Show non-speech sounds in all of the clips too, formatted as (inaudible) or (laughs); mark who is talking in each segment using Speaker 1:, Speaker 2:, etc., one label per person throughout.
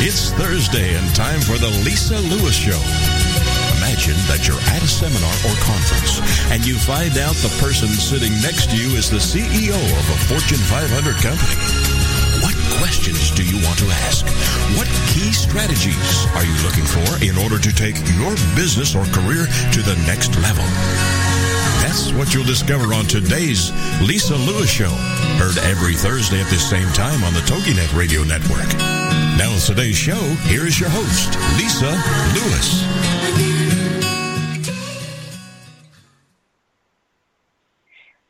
Speaker 1: It's Thursday and time for the Lisa Lewis Show. Imagine that you're at a seminar or conference and you find out the person sitting next to you is the CEO of a Fortune 500 company. What questions do you want to ask? What key strategies are you looking for in order to take your business or career to the next level? That's what you'll discover on today's Lisa Lewis Show. Heard every Thursday at the same time on the TogiNet Radio Network. Now with today's show, here is your host, Lisa Lewis.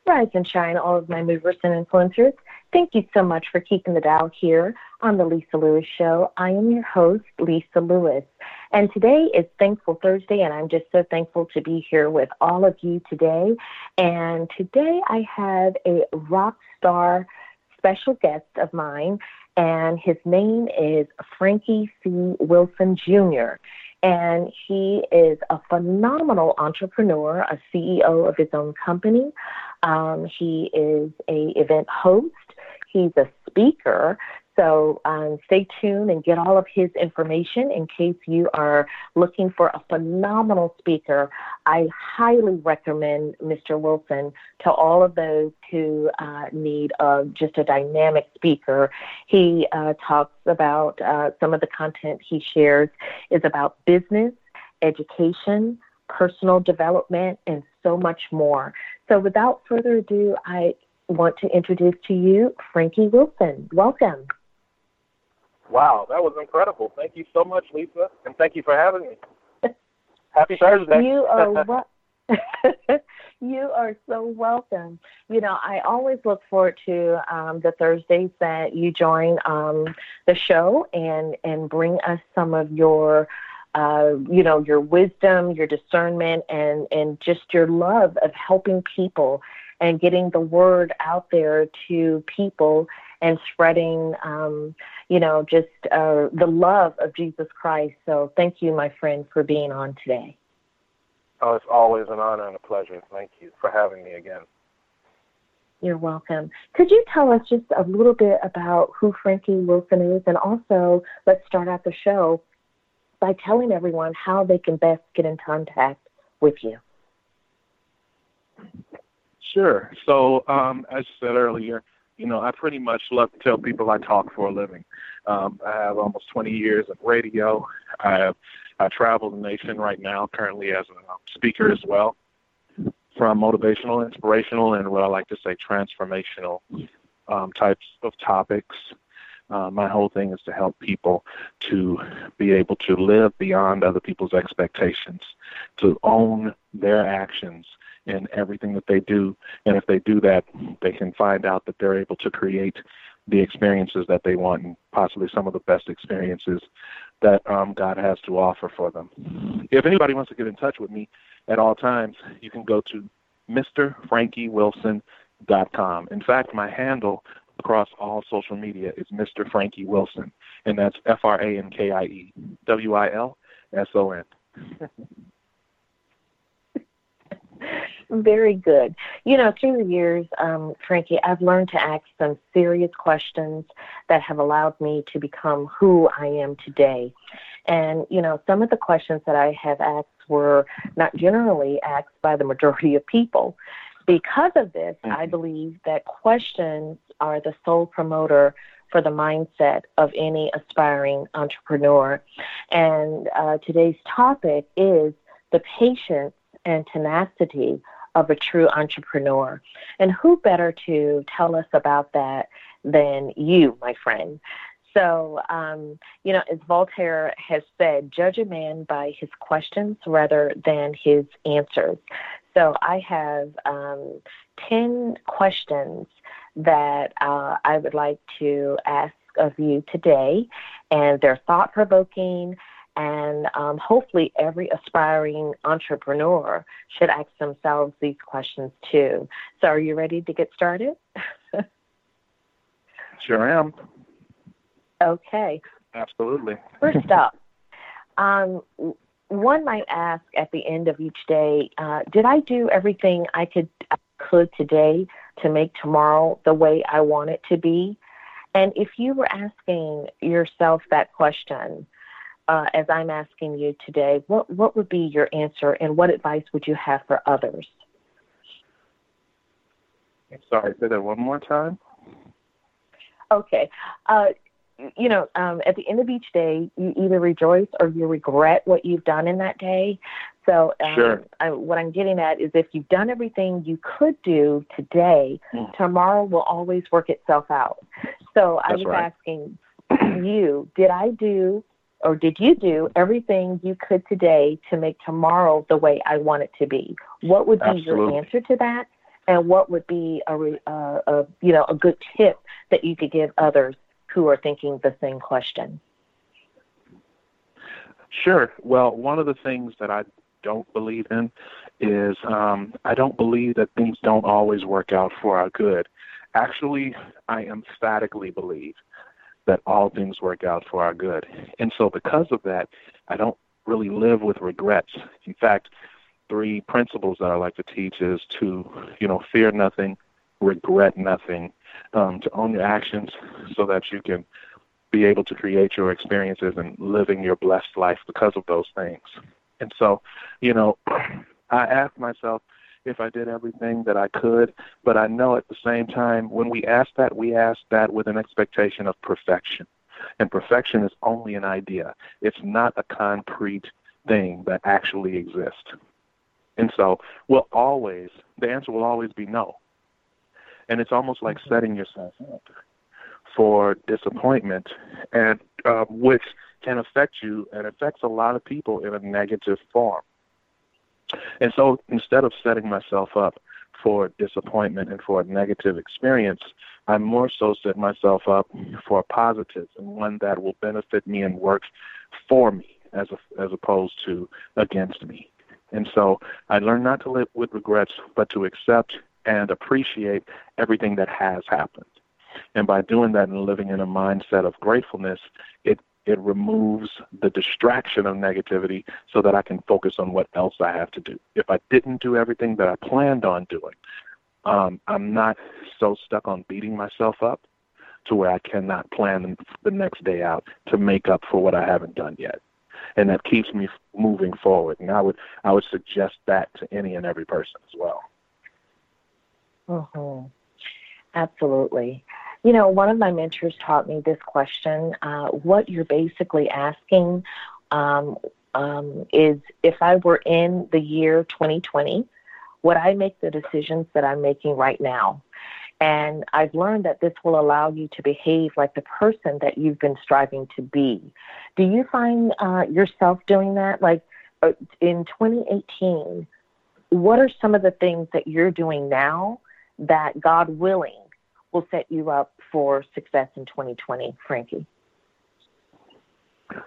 Speaker 2: Rise and shine, all of my movers and influencers. Thank you so much for keeping the dial here on the Lisa Lewis Show. I am your host, Lisa Lewis. And today is Thankful Thursday, and I'm just so thankful to be here with all of you today. And today I have a rock star special guest of mine, and his name is Frankie C. Wilson Jr. And he is a phenomenal entrepreneur, a CEO of his own company. Um, he is a event host. He's a speaker. So um, stay tuned and get all of his information in case you are looking for a phenomenal speaker. I highly recommend Mr. Wilson to all of those who uh, need uh, just a dynamic speaker. He uh, talks about uh, some of the content he shares is about business, education, personal development, and so much more. So without further ado, I want to introduce to you Frankie Wilson. Welcome.
Speaker 3: Wow, that was incredible. Thank you so much, Lisa, and thank you for having me. Happy Thursday. (laughs)
Speaker 2: You are wel- (laughs) you are so welcome. You know, I always look forward to um, the Thursdays that you join um, the show and and bring us some of your. Uh, you know your wisdom, your discernment, and and just your love of helping people and getting the word out there to people and spreading, um, you know, just uh, the love of Jesus Christ. So thank you, my friend, for being on today.
Speaker 3: Oh, it's always an honor and a pleasure. Thank you for having me again.
Speaker 2: You're welcome. Could you tell us just a little bit about who Frankie Wilson is? And also, let's start out the show by telling everyone how they can best get in contact with you.
Speaker 3: Sure. So, um, as I said earlier, you know, I pretty much love to tell people I talk for a living. Um, I have almost 20 years of radio. I have I travel the nation right now, currently as a speaker as well, from motivational, inspirational, and what I like to say transformational um, types of topics. Uh, my whole thing is to help people to be able to live beyond other people's expectations, to own their actions, in everything that they do. And if they do that, they can find out that they're able to create the experiences that they want and possibly some of the best experiences that um, God has to offer for them. If anybody wants to get in touch with me at all times, you can go to MrFrankieWilson.com. In fact, my handle across all social media is Mr. Frankie Wilson, and that's F R A N K I E W I L S O N. (laughs)
Speaker 2: Very good. You know, through the years, um, Frankie, I've learned to ask some serious questions that have allowed me to become who I am today. And, you know, some of the questions that I have asked were not generally asked by the majority of people. Because of this, mm-hmm. I believe that questions are the sole promoter for the mindset of any aspiring entrepreneur. And uh, today's topic is the patience and tenacity of a true entrepreneur. And who better to tell us about that than you, my friend? So, um, you know, as Voltaire has said, judge a man by his questions rather than his answers. So, I have um, 10 questions that uh, I would like to ask of you today, and they're thought provoking and um, hopefully, every aspiring entrepreneur should ask themselves these questions too. So, are you ready to get started? (laughs)
Speaker 3: sure am.
Speaker 2: Okay.
Speaker 3: Absolutely.
Speaker 2: First up, um, one might ask at the end of each day, uh, did I do everything I could I could today to make tomorrow the way I want it to be? And if you were asking yourself that question, uh, as I'm asking you today, what, what would be your answer and what advice would you have for others?
Speaker 3: Sorry, say that one more time.
Speaker 2: Okay. Uh, you know, um, at the end of each day, you either rejoice or you regret what you've done in that day. So, um,
Speaker 3: sure.
Speaker 2: I, what I'm getting at is if you've done everything you could do today, mm. tomorrow will always work itself out. So,
Speaker 3: That's
Speaker 2: I was
Speaker 3: right.
Speaker 2: asking (clears throat) you, did I do or did you do everything you could today to make tomorrow the way I want it to be? What would be
Speaker 3: Absolutely.
Speaker 2: your answer to that? And what would be a, uh, a you know a good tip that you could give others who are thinking the same question?
Speaker 3: Sure. Well, one of the things that I don't believe in is um, I don't believe that things don't always work out for our good. Actually, I emphatically believe that all things work out for our good. And so, because of that, I don't really live with regrets. In fact, three principles that I like to teach is to, you know, fear nothing, regret nothing, um, to own your actions so that you can be able to create your experiences and living your blessed life because of those things. And so, you know, (clears throat) I ask myself if I did everything that I could, but I know at the same time when we ask that, we ask that with an expectation of perfection. And perfection is only an idea. It's not a concrete thing that actually exists. And so we'll always, the answer will always be no. And it's almost like setting yourself up for disappointment, and uh, which can affect you and affects a lot of people in a negative form. And so instead of setting myself up for disappointment and for a negative experience, I more so set myself up for a positive and one that will benefit me and work for me as a, as opposed to against me. And so I learned not to live with regrets, but to accept and appreciate everything that has happened. And by doing that and living in a mindset of gratefulness, it it removes the distraction of negativity so that I can focus on what else I have to do. If I didn't do everything that I planned on doing, um, I'm not so stuck on beating myself up to where I cannot plan the next day out to make up for what I haven't done yet. And that keeps me moving forward. And I would I would suggest that to any and every person as well.
Speaker 2: Mm-hmm. Absolutely. You know, one of my mentors taught me this question. Uh, what you're basically asking um, um, is if I were in the year 2020, would I make the decisions that I'm making right now? And I've learned that this will allow you to behave like the person that you've been striving to be. Do you find uh, yourself doing that? Like uh, in 2018, what are some of the things that you're doing now that God willing will set you up for success in 2020, Frankie?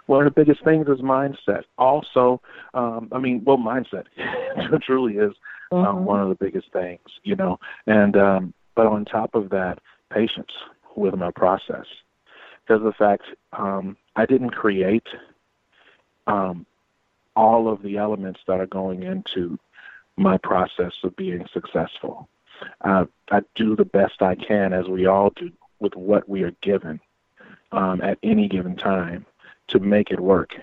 Speaker 3: One of the biggest things is mindset. Also, um, I mean, well, mindset (laughs) truly is um, mm-hmm. one of the biggest things, you know. And um, but on top of that, patience with my process, because the fact um, I didn't create um, all of the elements that are going into my process of being successful. Uh, I do the best I can, as we all do, with what we are given um, at any given time to make it work.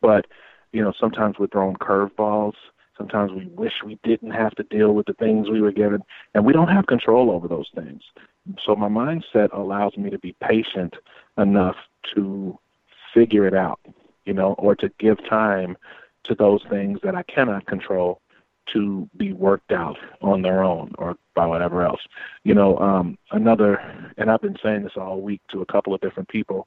Speaker 3: But you know, sometimes we're thrown curveballs. Sometimes we wish we didn't have to deal with the things we were given, and we don't have control over those things. So my mindset allows me to be patient enough to figure it out, you know, or to give time to those things that I cannot control to be worked out on their own or by whatever else. You know, um, another, and I've been saying this all week to a couple of different people.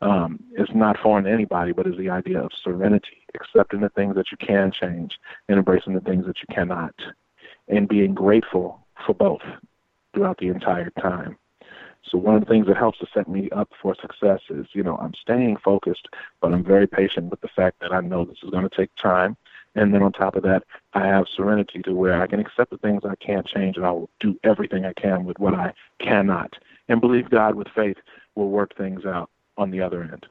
Speaker 3: Um, it's not foreign to anybody, but is the idea of serenity, accepting the things that you can change and embracing the things that you cannot, and being grateful for both throughout the entire time. So one of the things that helps to set me up for success is, you know, I'm staying focused, but I'm very patient with the fact that I know this is going to take time and then on top of that, I have serenity to where I can accept the things I can't change and I will do everything I can with what I cannot. And believe God with faith will work things out on the other end.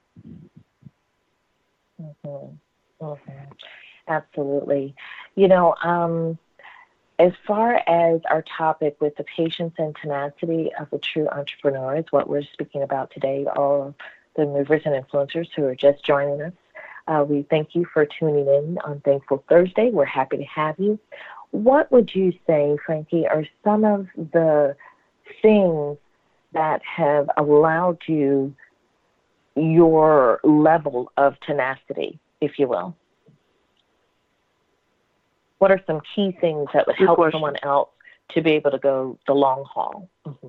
Speaker 2: Mm-hmm. Mm-hmm. Absolutely. You know, um, as far as our topic with the patience and tenacity of the true entrepreneur is what we're speaking about today, all the movers and influencers who are just joining us. Uh, we thank you for tuning in on Thankful Thursday. We're happy to have you. What would you say, Frankie, are some of the things that have allowed you your level of tenacity, if you will? What are some key things that would
Speaker 3: Good
Speaker 2: help
Speaker 3: question.
Speaker 2: someone else to be able to go the long haul? Mm-hmm.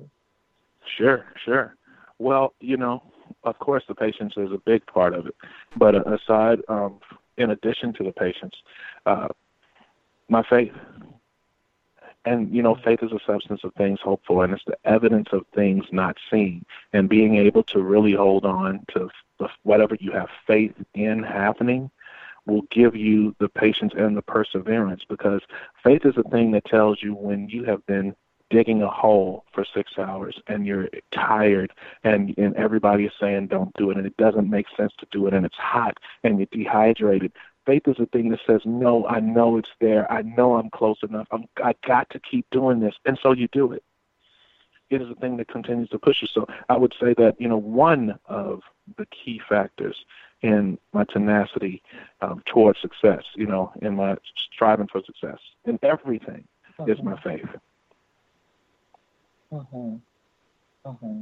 Speaker 3: Sure, sure. Well, you know, of course, the patience is a big part of it. But aside, um, in addition to the patience, uh, my faith. And, you know, faith is a substance of things hoped for, and it's the evidence of things not seen. And being able to really hold on to whatever you have faith in happening will give you the patience and the perseverance because faith is a thing that tells you when you have been digging a hole for six hours and you're tired and and everybody is saying don't do it and it doesn't make sense to do it and it's hot and you're dehydrated faith is a thing that says no i know it's there i know i'm close enough I'm, i got to keep doing this and so you do it it is a thing that continues to push you so i would say that you know one of the key factors in my tenacity um, towards success, you know, in my striving for success in everything
Speaker 2: Mm-hmm.
Speaker 3: is my faith.
Speaker 2: Mm-hmm. Mm-hmm.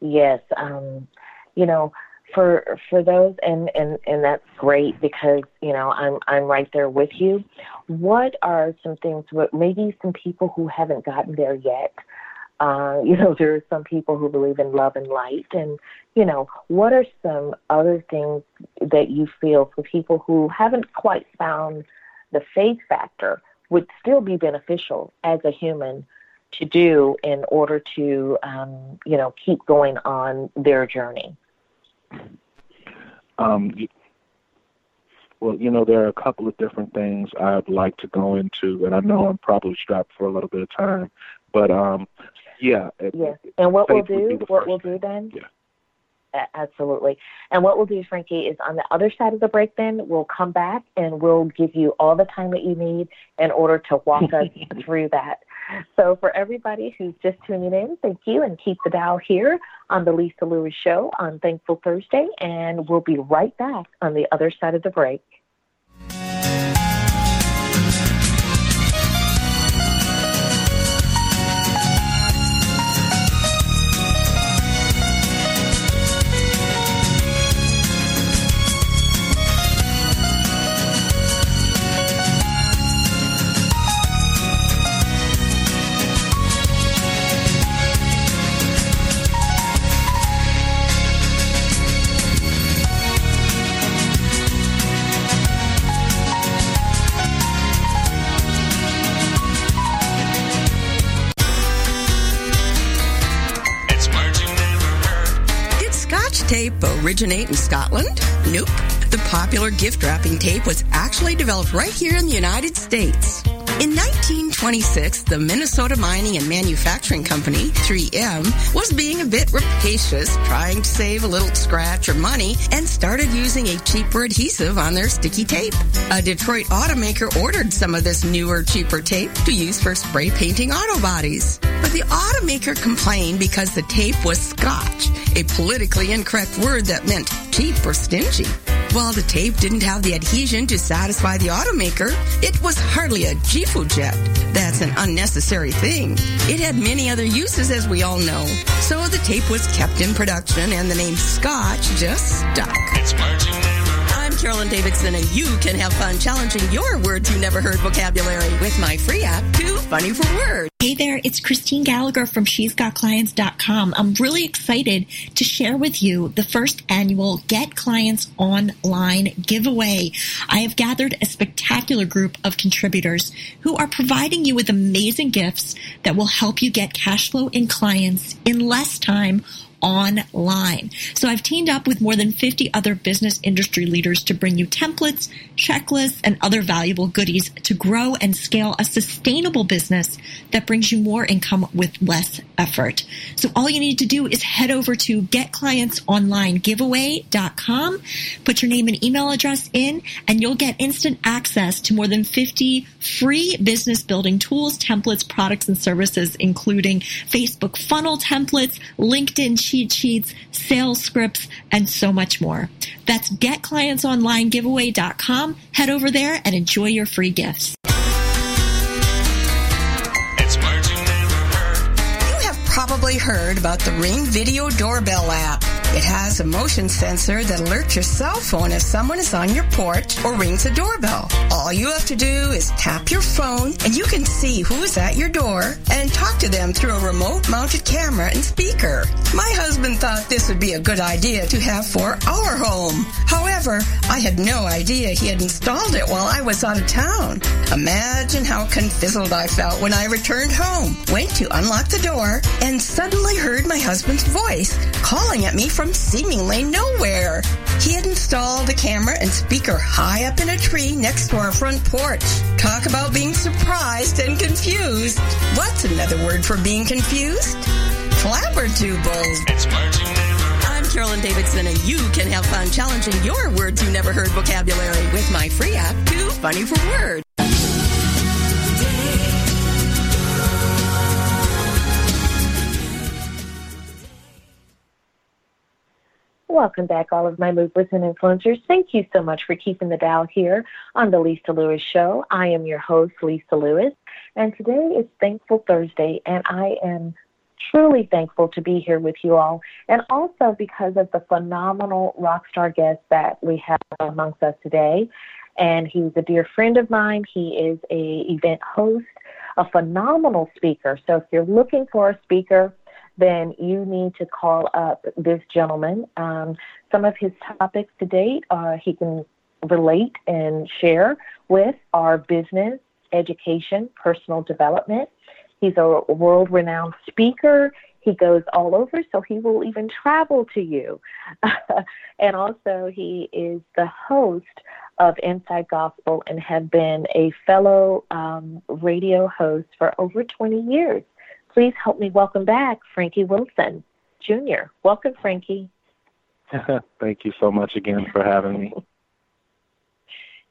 Speaker 2: Yes, um, you know, for for those, and and and that's great because you know I'm I'm right there with you. What are some things? What maybe some people who haven't gotten there yet? Uh, you know, (laughs) there are some people who believe in love and light, and you know, what are some other things that you feel for people who haven't quite found the faith factor would still be beneficial as a human to do in order to, um, you know, keep going on their journey?
Speaker 3: Um, well, you know, there are a couple of different things I'd like to go into, and I know I'm probably strapped for a little bit of time, but um, yeah.
Speaker 2: Yes, and what we'll do, what we'll
Speaker 3: thing.
Speaker 2: do then,
Speaker 3: Yeah.
Speaker 2: Absolutely. And what we'll do, Frankie, is on the other side of the break. Then we'll come back and we'll give you all the time that you need in order to walk us (laughs) through that. So for everybody who's just tuning in, thank you, and keep the dial here on the Lisa Lewis Show on Thankful Thursday, and we'll be right back on the other side of the break.
Speaker 4: Popular gift wrapping tape was actually developed right here in the United States. In 1926, the Minnesota Mining and Manufacturing Company, 3M, was being a bit rapacious, trying to save a little scratch or money, and started using a cheaper adhesive on their sticky tape. A Detroit automaker ordered some of this newer, cheaper tape to use for spray painting auto bodies. But the automaker complained because the tape was Scotch, a politically incorrect word that meant cheap or stingy. While the tape didn't have the adhesion to satisfy the automaker, it was hardly a Gifu jet. That's an unnecessary thing. It had many other uses, as we all know. So the tape was kept in production and the name Scotch just stuck. Carolyn Davidson, and you can have fun challenging your words you never heard vocabulary with my free app, Too Funny for Words.
Speaker 5: Hey there, it's Christine Gallagher from She's Got Clients.com. I'm really excited to share with you the first annual Get Clients Online giveaway. I have gathered a spectacular group of contributors who are providing you with amazing gifts that will help you get cash flow in clients in less time online. So I've teamed up with more than 50 other business industry leaders to bring you templates, checklists, and other valuable goodies to grow and scale a sustainable business that brings you more income with less effort. So all you need to do is head over to getclientsonlinegiveaway.com, put your name and email address in, and you'll get instant access to more than 50 free business building tools, templates, products, and services, including Facebook funnel templates, LinkedIn cheat sheets, sales scripts, and so much more. That's getclientsonlinegiveaway.com. Head over there and enjoy your free gifts.
Speaker 6: It's words you never heard.
Speaker 4: You have probably heard about the Ring Video Doorbell app. It has a motion sensor that alerts your cell phone if someone is on your porch or rings a doorbell. All you have to do is tap your phone and you can see who is at your door and talk to them through a remote mounted camera and speaker. My husband thought this would be a good idea to have for our home. However, I had no idea he had installed it while I was out of town. Imagine how confizzled I felt when I returned home, went to unlock the door, and suddenly heard my husband's voice calling at me from seemingly nowhere. He had installed a camera and speaker high up in a tree next to our front porch. Talk about being surprised and confused. What's another word for being confused? Flabbertubles.
Speaker 6: It's words you never heard.
Speaker 4: I'm Carolyn Davidson, and you can have fun challenging your words you never heard vocabulary with my free app, Too Funny for Words.
Speaker 2: Welcome back, all of my movers and influencers. Thank you so much for keeping the dial here on the Lisa Lewis Show. I am your host, Lisa Lewis, and today is Thankful Thursday, and I am truly thankful to be here with you all, and also because of the phenomenal rock star guest that we have amongst us today. And he's a dear friend of mine. He is a event host, a phenomenal speaker. So if you're looking for a speaker, then you need to call up this gentleman. Um, some of his topics to date, uh, he can relate and share with our business, education, personal development. He's a world renowned speaker. He goes all over, so he will even travel to you. (laughs) and also, he is the host of Inside Gospel and have been a fellow um, radio host for over 20 years. Please help me welcome back Frankie Wilson Jr. Welcome, Frankie. (laughs)
Speaker 3: Thank you so much again for having me.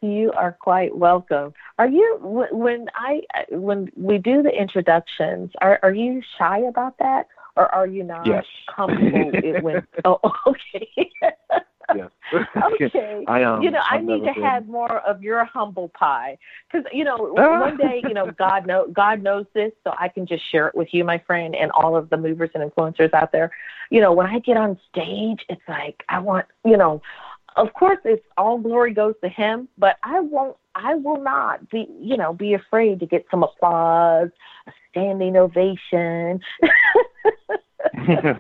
Speaker 2: You are quite welcome. Are you when I when we do the introductions? Are are you shy about that, or are you not
Speaker 3: Yes.
Speaker 2: comfortable (laughs) when? Oh, (laughs) okay.
Speaker 3: Yes. (laughs)
Speaker 2: okay.
Speaker 3: I um.
Speaker 2: you know, I
Speaker 3: I've
Speaker 2: need to
Speaker 3: been-
Speaker 2: have more of your humble pie because you know
Speaker 3: Ah. (laughs)
Speaker 2: one day you know God know God knows this, so I can just share it with you, my friend, and all of the movers and influencers out there. You know, when I get on stage, it's like I want you know. Of course, it's all glory goes to Him, but I won't. I will not be, you know, be afraid to get some applause, a standing ovation. (laughs)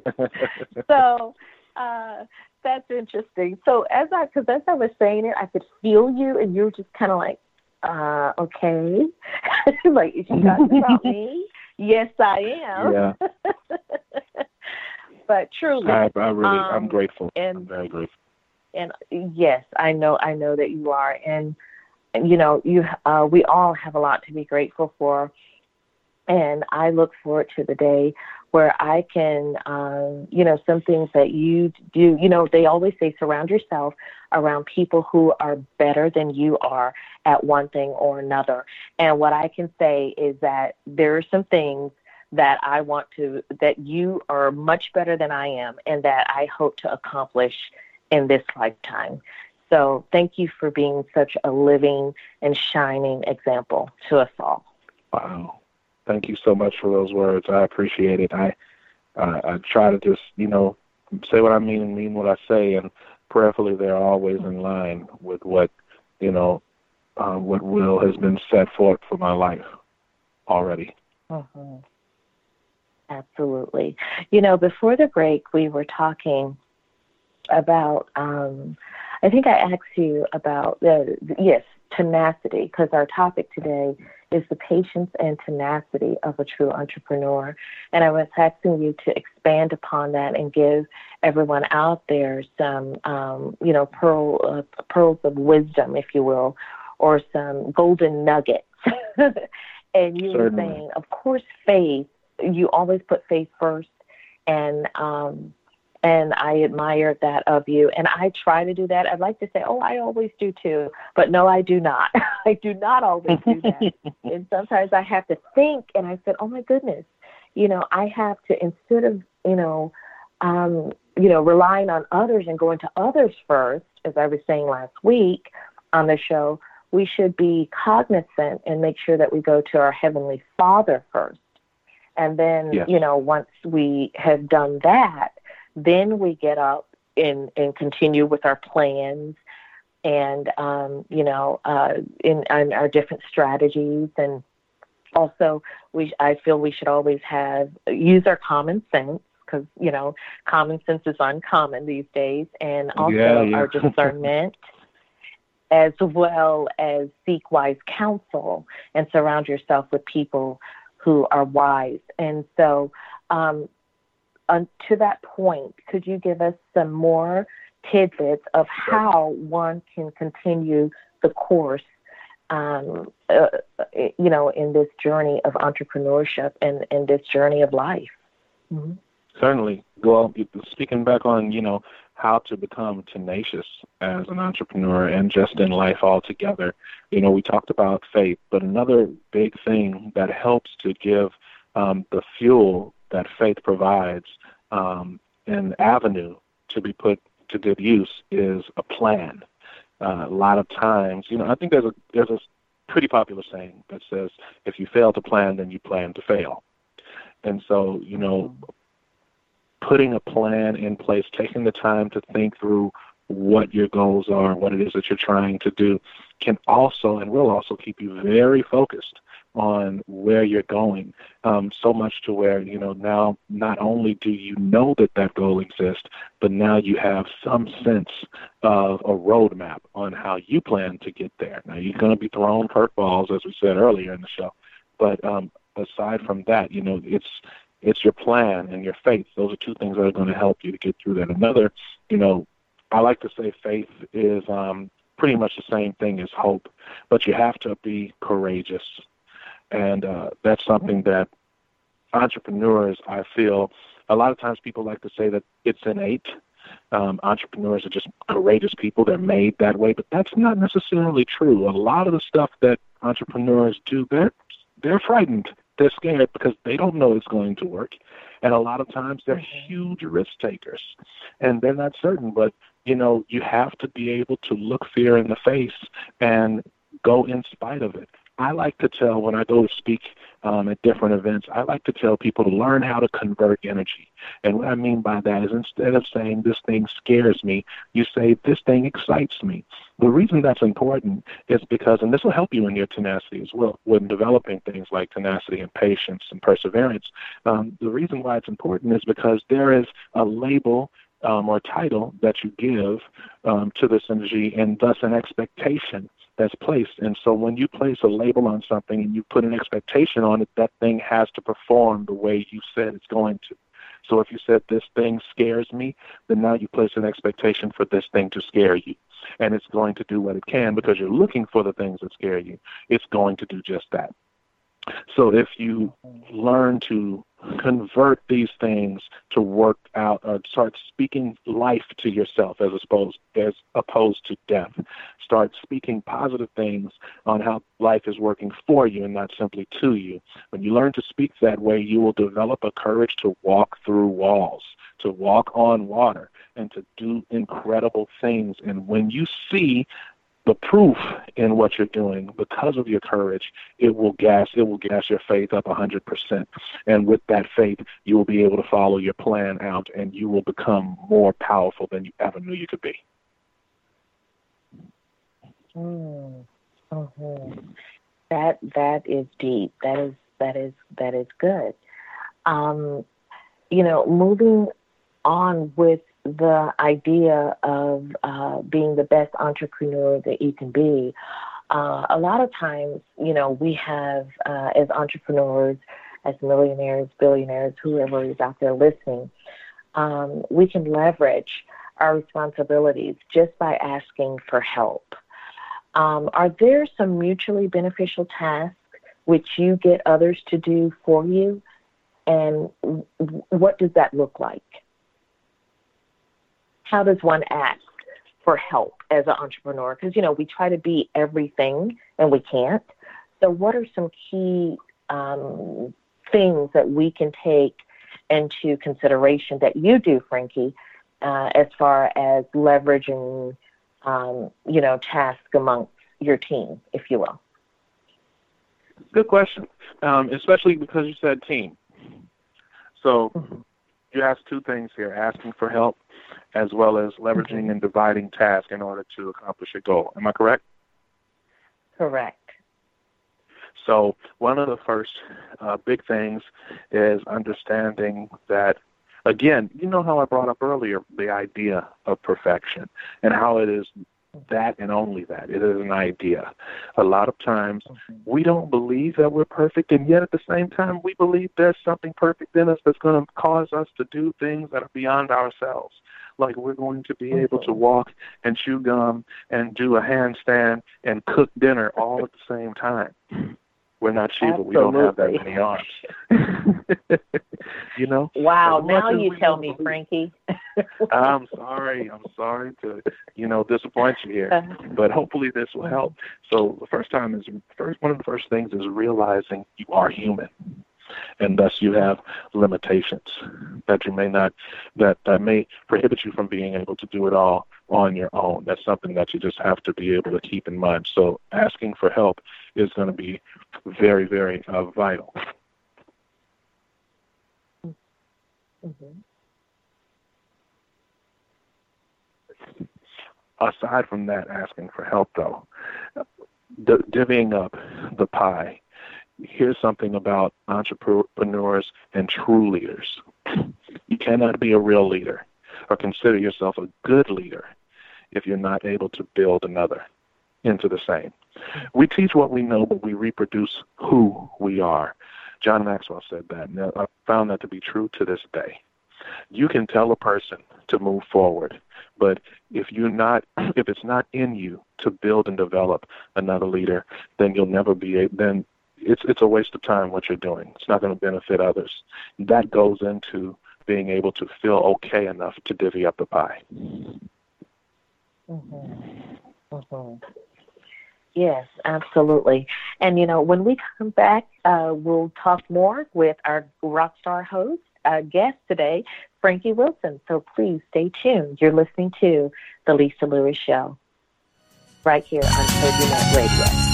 Speaker 2: so uh, that's interesting. So as I, because as I was saying it, I could feel you, and you were just kind of like, uh, okay, (laughs) like is she talking about me? Yes, I am.
Speaker 3: yeah. (laughs)
Speaker 2: but truly,
Speaker 3: I, I really, I'm
Speaker 2: Um,
Speaker 3: grateful.
Speaker 2: and-
Speaker 3: I'm very grateful.
Speaker 2: and yes, I know, I know that you are, and you know, you, uh, we all have a lot to be grateful for, and I look forward to the day where I can, um, you know, some things that you do. You know, they always say surround yourself around people who are better than you are at one thing or another. And what I can say is that there are some things that I want to, that you are much better than I am, and that I hope to accomplish in this lifetime. So thank you for being such a living and shining example to us all.
Speaker 3: Wow. Thank you so much for those words. I appreciate it. I uh, I try to just, you know, say what I mean and mean what I say, and prayerfully they're always in line with what, you know, uh, what will has been set forth for my life already.
Speaker 2: Mm-hmm. Absolutely. You know, before the break, we were talking about um, I think I asked you about the yes tenacity because our topic today is the patience and tenacity of a true entrepreneur. And I was asking you to expand upon that and give everyone out there some, um, you know, pearl, uh, pearls of wisdom, if you will, or some golden nuggets. (laughs) and you
Speaker 3: Certainly.
Speaker 2: were saying, of course, faith. You always put faith first, and um, and I admire that of you. And I try to do that. I'd like to say, oh, I always do too, but no, I do not. (laughs) I do not always do that. (laughs) and sometimes I have to think, and I said, oh my goodness, you know, I have to instead of you know, um, you know, relying on others and going to others first, as I was saying last week on the show. We should be cognizant and make sure that we go to our Heavenly Father first. And then,
Speaker 3: Yes.
Speaker 2: you know, once we have done that, then we get up and, and continue with our plans and, um, you know, uh, in, in our different strategies. And also, we, I feel we should always have, use our common sense because, you know, common sense is uncommon these days. And also
Speaker 3: Yeah, yeah.
Speaker 2: our discernment. (laughs) As well as seek wise counsel and surround yourself with people who are wise. And so, um, on, to that point, could you give us some more tidbits of how one can continue the course, um, uh, you know, in this journey of entrepreneurship and in this journey of life? Mhm.
Speaker 3: Certainly. Well, speaking back on, you know, how to become tenacious as an entrepreneur and just in life altogether, you know, we talked about faith, but another big thing that helps to give um, the fuel that faith provides um, an avenue to be put to good use is a plan. Uh, a lot of times, you know, I think there's a there's a pretty popular saying that says, "If you fail to plan, then you plan to fail." And so, you know, putting a plan in place, taking the time to think through what your goals are, what it is that you're trying to do, can also and will also keep you very focused on where you're going. Um, so much to where you know now not only do you know that that goal exists, but now you have some sense of a roadmap on how you plan to get there. Now you're going to be thrown curveballs, as we said earlier in the show, but um, aside from that, you know it's it's your plan and your faith. Those are two things that are going to help you to get through that. Another, you know, I like to say faith is um, pretty much the same thing as hope, but you have to be courageous, and uh, that's something that entrepreneurs, I feel, a lot of times people like to say that it's innate. Um, entrepreneurs are just courageous people; they're made that way, but that's not necessarily true. A lot of the stuff that entrepreneurs do, they're they're frightened they're scared because they don't know it's going to work. And a lot of times they're huge risk takers and they're not certain. But, you know, you have to be able to look fear in the face and go in spite of it. I like to tell when I go to speak um, at different events, I like to tell people to learn how to convert energy. And what I mean by that is instead of saying this thing scares me, you say this thing excites me. The reason that's important is because, and this will help you in your tenacity as well, when developing things like tenacity and patience and perseverance. Um, the reason why it's important is because there is a label um, or title that you give um, to this energy, and thus an expectation that's placed. And so when you place a label on something and you put an expectation on it, that thing has to perform the way you said it's going to. So if you said this thing scares me, then now you place an expectation for this thing to scare you. And it's going to do what it can because you're looking for the things that scare you. It's going to do just that. So if you learn to convert these things to work out or start speaking life to yourself as opposed as opposed to death. Start speaking positive things on how life is working for you and not simply to you. When you learn to speak that way, you will develop a courage to walk through walls, to walk on water, and to do incredible things. And when you see the proof in what you're doing because of your courage it will gas it will gas your faith up 100% and with that faith you will be able to follow your plan out and you will become more powerful than you ever knew you could be
Speaker 2: Mm. Mhm. That that is deep. That is that is that is good. Um, you know, moving on with the idea of uh, being the best entrepreneur that you can be, uh, a lot of times, you know, we have uh, as entrepreneurs, as millionaires, billionaires, whoever is out there listening, um, we can leverage our responsibilities just by asking for help. Um, are there some mutually beneficial tasks which you get others to do for you? And what does that look like? How does one ask for help as an entrepreneur? Because, you know, we try to be everything and we can't. So, what are some key um, things that we can take into consideration that you do, Frankie, uh, as far as leveraging, um, you know, tasks amongst your team, if you will?
Speaker 3: Good question, um, especially because you said team. So mm-hmm. You asked two things here: asking for help, as well as leveraging and dividing tasks in order to accomplish a goal. Am I correct?
Speaker 2: Correct.
Speaker 3: So one of the first uh, big things is understanding that again, you know how I brought up earlier the idea of perfection and how it is that and only that. It is an idea. A lot of times we don't believe that we're perfect, and yet at the same time we believe there's something perfect in us that's going to cause us to do things that are beyond ourselves. Like we're going to be able to walk and chew gum and do a handstand and cook dinner all at the same time. We're not Shiva. We don't have that many arms. (laughs) you know.
Speaker 2: Wow. Now you tell me, Frankie.
Speaker 3: I'm sorry. I'm sorry to you know disappoint you here, uh-huh. but hopefully this will help. So the first time is first one of the first things is realizing you are human and thus you have limitations that you may not that that may prohibit you from being able to do it all on your own. That's something that you just have to be able to keep in mind. So asking for help is going to be very, very uh, vital. Mm-hmm. Aside from that, asking for help, though, divvying up the pie here's something about entrepreneurs and true leaders. You cannot be a real leader or consider yourself a good leader if you're not able to build another into the same. We teach what we know, but we reproduce who we are. John Maxwell said that, and I found that to be true to this day. You can tell a person to move forward, but if you're not, if it's not in you to build and develop another leader, then you'll never be. Then it's it's a waste of time what you're doing. It's not going to benefit others. That goes into being able to feel okay enough to divvy up the pie.
Speaker 2: Mm-hmm. Mm-hmm. Yes, absolutely. And you know, when we come back, uh, we'll talk more with our rock star host, uh, guest today, Frankie Wilson. So please stay tuned. You're listening to the Lisa Lewis Show right here on TogiNet Radio.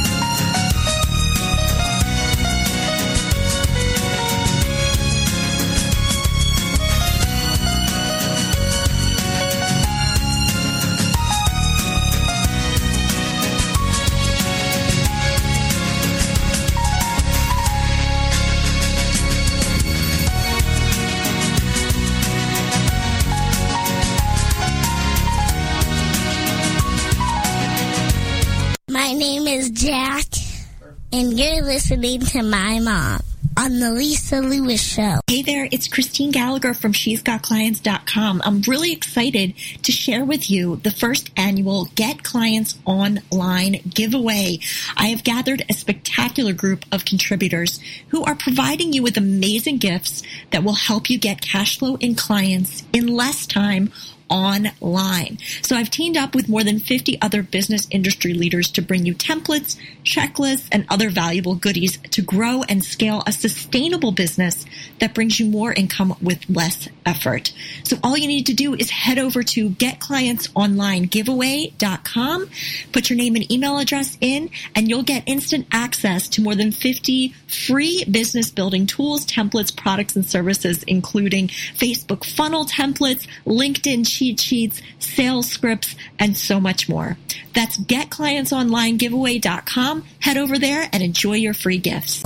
Speaker 7: To my mom on the Lisa Lewis Show.
Speaker 5: Hey there, it's Christine Gallagher from She's Got Clients.com. I'm really excited to share with you the first annual Get Clients Online giveaway. I have gathered a spectacular group of contributors who are providing you with amazing gifts that will help you get cash flow in clients in less time online. So I've teamed up with more than 50 other business industry leaders to bring you templates, checklists, and other valuable goodies to grow and scale a sustainable business that brings you more income with less effort. So all you need to do is head over to getclientsonlinegiveaway.com, put your name and email address in, and you'll get instant access to more than 50 free business building tools, templates, products, and services, including Facebook funnel templates, LinkedIn cheat sheets, sales scripts, and so much more. That's getclientsonlinegiveaway.com. Head over there and enjoy your free gifts.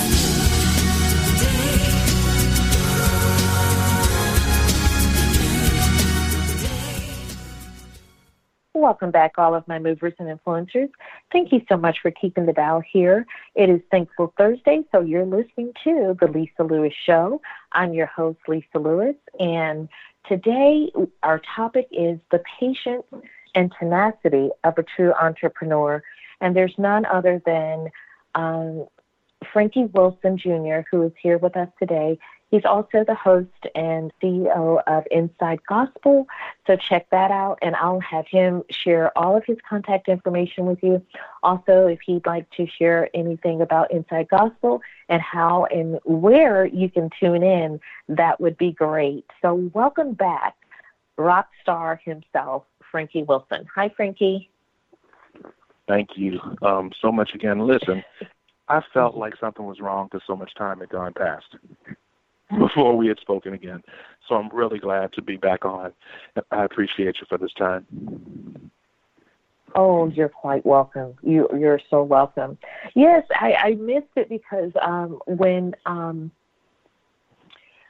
Speaker 2: Welcome back, all of my movers and influencers. Thank you so much for keeping the dial here. It is Thankful Thursday, so you're listening to The Lisa Lewis Show. I'm your host, Lisa Lewis, and today our topic is the patience and tenacity of a true entrepreneur. And there's none other than um, Frankie Wilson Jr., who is here with us today. He's also the host and CEO of Inside Gospel. So check that out, and I'll have him share all of his contact information with you. Also, if he'd like to share anything about Inside Gospel and how and where you can tune in, that would be great. So, welcome back, rock star himself, Frankie Wilson. Hi, Frankie.
Speaker 3: Thank you um, so much again. Listen, I felt like something was wrong because so much time had gone past (laughs) before we had spoken again. So I'm really glad to be back on. I appreciate you for this time.
Speaker 2: Oh, you're quite welcome. You you're so welcome. Yes, I, I missed it because um, when um,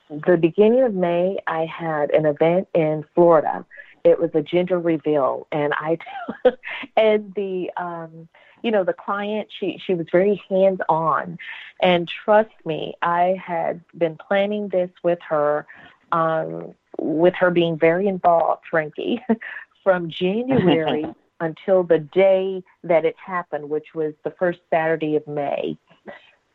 Speaker 2: the beginning of May, I had an event in Florida. It was a gender reveal, and I (laughs) and the um, you know the client she she was very hands on, and trust me, I had been planning this with her, um, with her being very involved, Frankie, (laughs) from January (laughs) until the day that it happened, which was the first Saturday of May.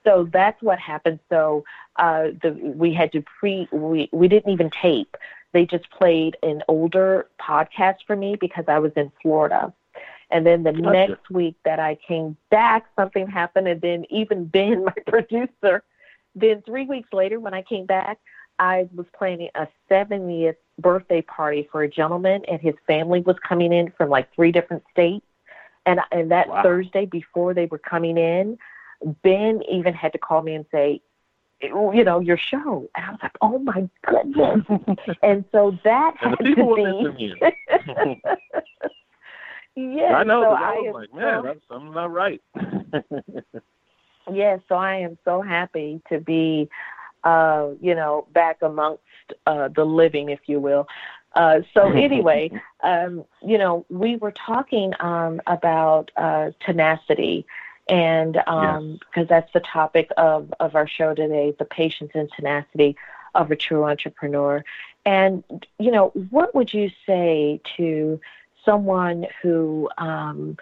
Speaker 2: So that's what happened. So uh, the, we had to pre we we didn't even tape. They just played an older podcast for me because I was in Florida. And then the next week that I came back, something happened, and then even (laughs) Ben, my producer, then three weeks later when I came back, I was planning a 70th birthday party for a gentleman, and his family was coming in from like three different states. And and that
Speaker 3: Wow.
Speaker 2: Thursday before they were coming in, Ben even had to call me and say, you know, your show. And I was like, oh my goodness. (laughs) and so that
Speaker 3: And
Speaker 2: had to be. (laughs) yes,
Speaker 3: I know.
Speaker 2: so I
Speaker 3: was like, man,
Speaker 2: so-
Speaker 3: that's something not right.
Speaker 2: Yes, so I am so happy to be, uh, you know, back amongst uh, the living, if you will. Uh, so (laughs) anyway, um, you know, we were talking um, about uh, tenacity, and because that's the topic of of our show today, the patience and tenacity of a true entrepreneur. And you know, what would you say to someone who um,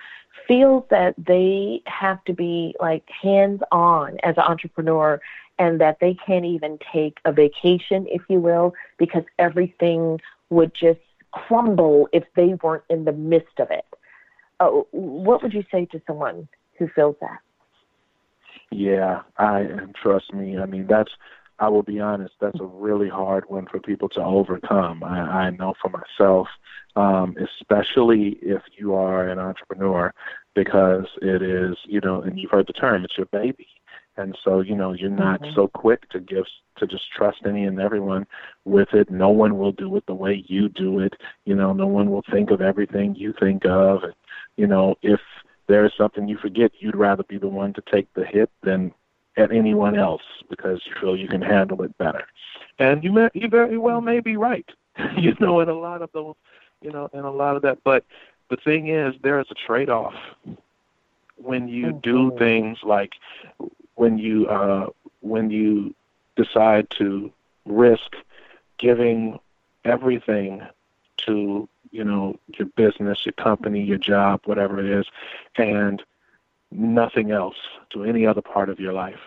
Speaker 2: feels that they have to be like hands on as an entrepreneur and that they can't even take a vacation, if you will, because everything would just crumble if they weren't in the midst of it. Uh, what would you say to someone who feels that?
Speaker 3: Yeah, I and trust me. I mean, that's. I will be honest. That's a really hard one for people to overcome. I, I know for myself, um, especially if you are an entrepreneur, because it is, you know, and you've heard the term, it's your baby, and so you know you're not
Speaker 2: Mhm.
Speaker 3: so quick to give to just trust any and everyone with it. No one will do it the way you do it. You know, no one will think of everything you think of. And, you know, if there is something you forget, you'd rather be the one to take the hit than at anyone else because you feel you can handle it better. And you may, you very well may be right. (laughs) you know, in a lot of those, you know, in a lot of that. But the thing is, there is a trade-off when you do things like when you uh, when you decide to risk giving everything to you know your business, your company, your job, whatever it is, and nothing else to any other part of your life.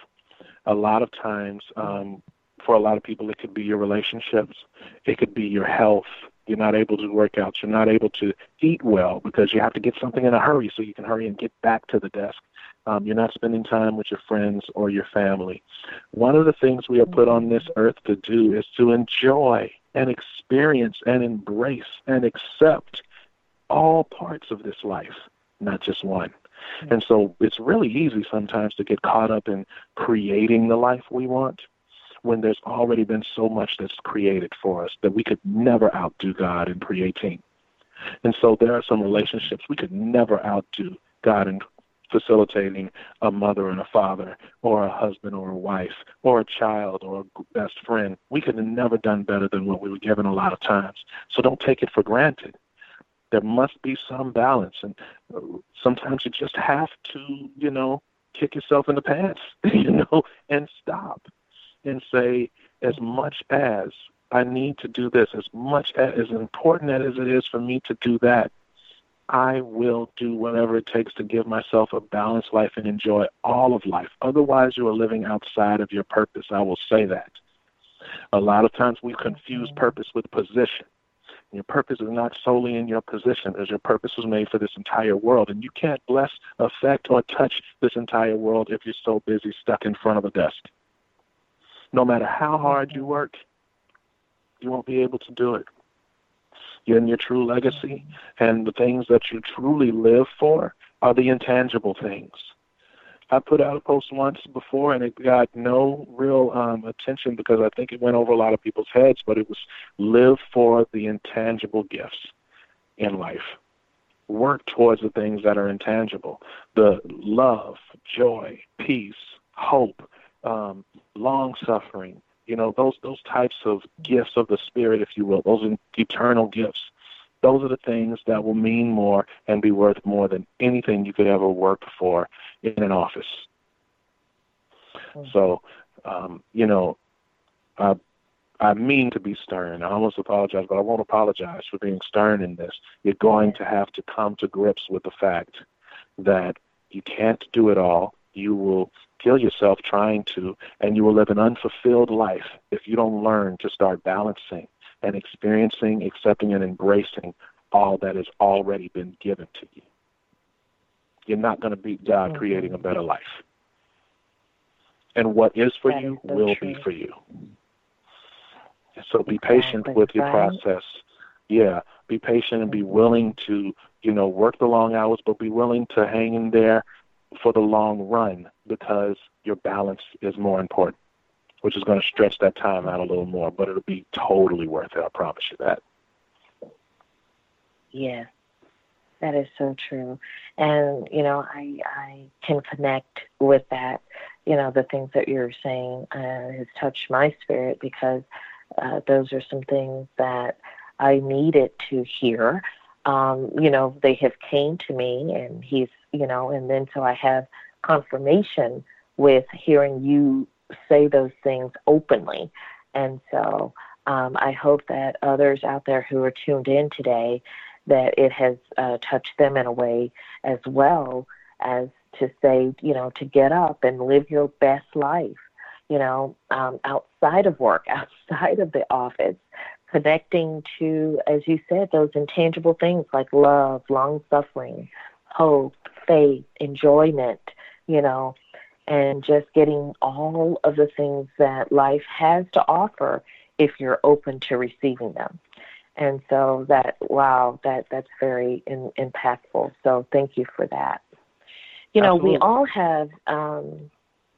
Speaker 3: A lot of times, um, for a lot of people, it could be your relationships, it could be your health. You're not able to work out. You're not able to eat well because you have to get something in a hurry so you can hurry and get back to the desk. Um, you're not spending time with your friends or your family. One of the things we are put on this earth to do is to enjoy and experience and embrace and accept all parts of this life, not just one. Mm-hmm. And so it's really easy sometimes to get caught up in creating the life we want when there's already been so much that's created for us that we could never outdo God in creating. And so there are some relationships we could never outdo God in facilitating a mother and a father, or a husband or a wife, or a child or a best friend. We could have never done better than what we were given a lot of times. So don't take it for granted. There must be some balance, and uh, sometimes you just have to, you know, kick yourself in the pants, (laughs) you know, and stop and say, as much as I need to do this, as much as, as important as it is for me to do that, I will do whatever it takes to give myself a balanced life and enjoy all of life. Otherwise, you are living outside of your purpose. I will say that. A lot of times we confuse purpose with position. Your purpose is not solely in your position, as your purpose was made for this entire world. And you can't bless, affect, or touch this entire world if you're so busy stuck in front of a desk. No matter how hard you work, you won't be able to do it. You're In your true legacy and the things that you truly live for are the intangible things. I put out a post once before and it got no real um, attention because I think it went over a lot of people's heads, but it was live for the intangible gifts in life. Work towards the things that are intangible the love, joy, peace, hope, um, long suffering, you know, those those types of gifts of the spirit, if you will, those eternal gifts. Those are the things that will mean more and be worth more than anything you could ever work for in an office. Mm-hmm. So, um, you know, I I mean to be stern. I almost apologize, but I won't apologize for being stern in this. You're going to have to come to grips with the fact that you can't do it all. You will kill yourself trying to, and you will live an unfulfilled life if you don't learn to start balancing and experiencing, accepting, and embracing all that has already been given to you. You're not going to beat God mm-hmm. creating a better life. And what is for that you is so will true. be for you. So be patient with your process. Yeah, be patient and be mm-hmm. willing to, you know, work the long hours, but be willing to hang in there for the long run because your balance is more important, which is going to stretch that time out a little more, but it'll be totally worth it. I promise you that.
Speaker 2: Yeah, that is so true. And, you know, I, I can connect with that. You know, the things that you're saying uh, has touched my spirit because uh, those are some things that I needed to hear. Um, you know, they have came to me and he's, you know, and then so I have confirmation with hearing you say those things openly. And so um, I hope that others out there who are tuned in today, that it has uh, touched them in a way as well as to say, you know, to get up and live your best life, you know, um, outside of work, (laughs) outside of the office, connecting to, as you said, those intangible things like love, long suffering, hope, faith, enjoyment, you know, and just getting all of the things that life has to offer if you're open to receiving them. And so that wow, that that's very in, impactful. So thank you for that. You know, Absolutely. we all have um,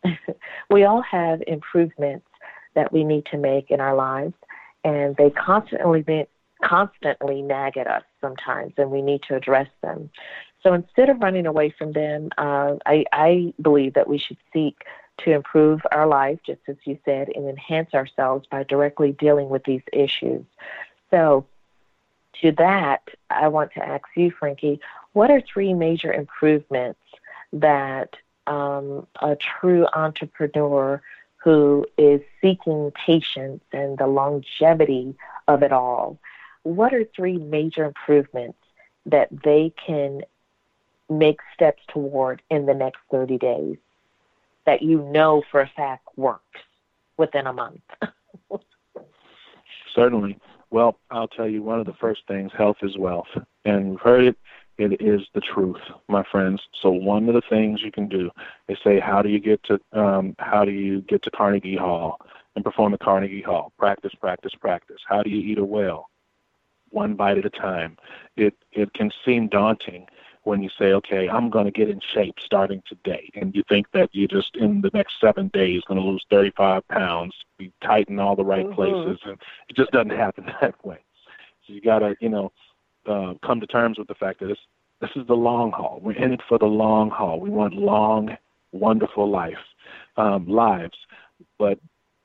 Speaker 2: (laughs) we all have improvements that we need to make in our lives, and they constantly be, constantly nag at us sometimes, and we need to address them. So instead of running away from them, uh, I, I believe that we should seek to improve our life, just as you said, and enhance ourselves by directly dealing with these issues. So, to that, I want to ask you, Frankie, what are three major improvements that um, a true entrepreneur who is seeking patience and the longevity of it all, what are three major improvements that they can make steps toward in the next 30 days that you know for a fact works within a month? (laughs)
Speaker 3: Certainly. Well, I'll tell you one of the first things health is wealth. And we've heard it, it is the truth, my friends. So one of the things you can do is say, how do you get to um, how do you get to Carnegie Hall and perform at Carnegie Hall? Practice, practice, practice. How do you eat a whale? One bite at a time. It it can seem daunting, when you say, okay, I'm going to get in shape starting today, and you think that you're just in the next seven days going to lose 35 pounds, be tight in all the right mm-hmm. places, and it just doesn't happen (laughs) that way. So you got to, you know, uh, come to terms with the fact that this this is the long haul. We're in it for the long haul. We want long, wonderful life um, lives, but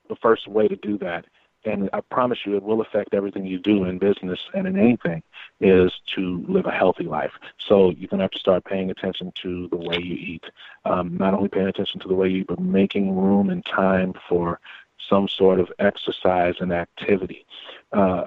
Speaker 3: the first way to do that and I promise you it will affect everything you do in business and in anything, is to live a healthy life. So you're going to have to start paying attention to the way you eat. Um, not only paying attention to the way you eat, but making room and time for some sort of exercise and activity. Uh,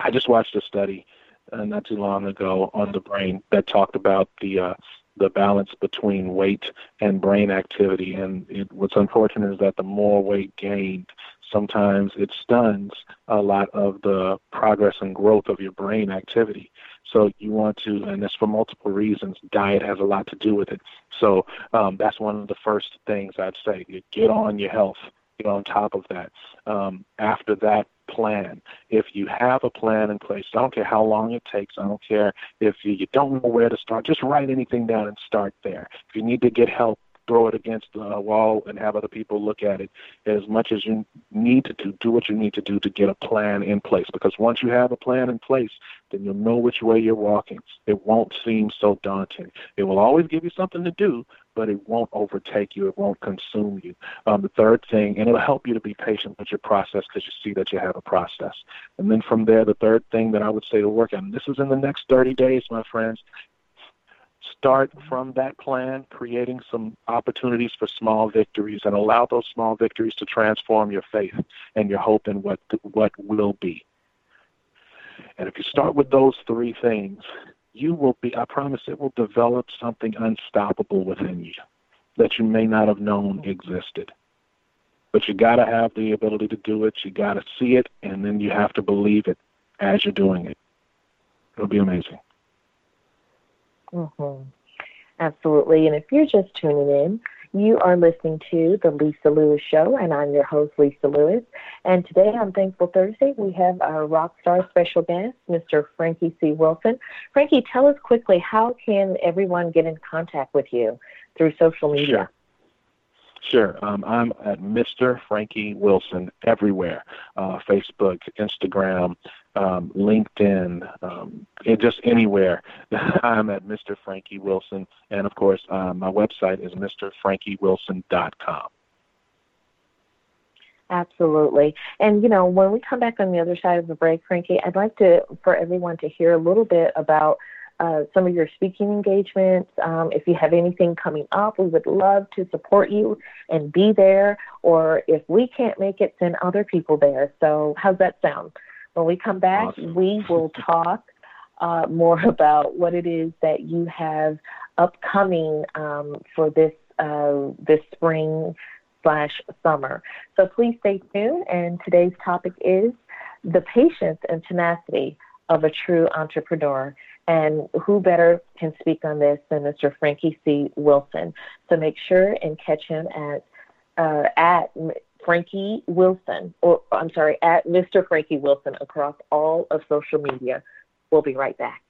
Speaker 3: I just watched a study uh, not too long ago on the brain that talked about the uh, the balance between weight and brain activity. And it, what's unfortunate is that the more weight gained, sometimes it stuns a lot of the progress and growth of your brain activity. So you want to, and that's for multiple reasons. Diet has a lot to do with it. So um, that's one of the first things I'd say. You get on your health. Get on top of that. Um, after that, plan. If you have a plan in place, I don't care how long it takes. I don't care if you, you don't know where to start. Just write anything down and start there. If you need to get help, throw it against the wall and have other people look at it as much as you need to do. Do what you need to do to get a plan in place. Because once you have a plan in place, then you'll know which way you're walking. It won't seem so daunting. It will always give you something to do, but it won't overtake you. It won't consume you. Um, the third thing, and it'll help you to be patient with your process because you see that you have a process. And then from there, the third thing that I would say to work on, this is in the next 30 days, my friends, start from that plan, creating some opportunities for small victories, and allow those small victories to transform your faith and your hope in what what will be. And if you start with those three things, you will be, I promise it will develop something unstoppable within you that you may not have known existed. But you got to have the ability to do it. You got to see it, and then you have to believe it as you're doing it. It'll be amazing.
Speaker 2: Mm-hmm. Absolutely. And if you're just tuning in, you are listening to The Lisa Lewis Show, and I'm your host, Lisa Lewis. And today on Thankful Thursday, we have our rock star special guest, Mr. Frankie C. Wilson. Frankie, tell us quickly how can everyone get in contact with you through social media?
Speaker 3: Sure. Sure. Um, I'm at Mr. Frankie Wilson everywhere uh, Facebook, Instagram, um, LinkedIn, um, just anywhere. (laughs) I'm at Mr. Frankie Wilson. And of course, uh, my website is MrFrankieWilson.com.
Speaker 2: Absolutely. And, you know, when we come back on the other side of the break, Frankie, I'd like to for everyone to hear a little bit about uh, some of your speaking engagements. Um, if you have anything coming up, we would love to support you and be there. Or if we can't make it, send other people there. So, how's that sound? When we come back, awesome. we will (laughs) talk uh, more about what it is that you have upcoming um, for this uh, this spring slash summer. So please stay tuned. And today's topic is the patience and tenacity of a true entrepreneur. And who better can speak on this than Mr. Frankie C. Wilson? So make sure and catch him at uh, at Frankie Wilson, or I'm sorry, at Mr. Frankie Wilson across all of social media. We'll be right back.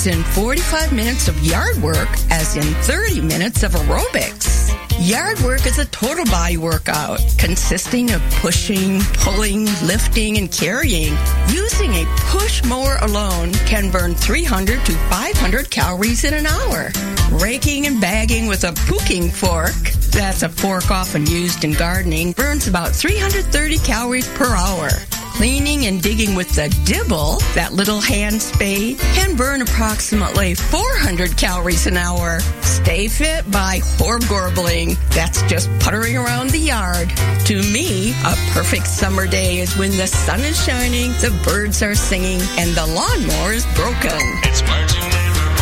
Speaker 4: Calories in 45 minutes of yard work as in 30 minutes of aerobics. Yard work is a total body workout consisting of pushing, pulling, lifting, and carrying. Using a push mower alone can burn 300 to 500 calories in an hour. Raking and bagging with a pooking fork, that's a fork often used in gardening, burns about 330 calories per hour. Cleaning and digging with the dibble, that little hand spade, can burn approximately 400 calories an hour. Stay fit by horb gorbling. That's just puttering around the yard. To me, a perfect summer day is when the sun is shining, the birds are singing, and the lawnmower is broken.
Speaker 6: It's Martin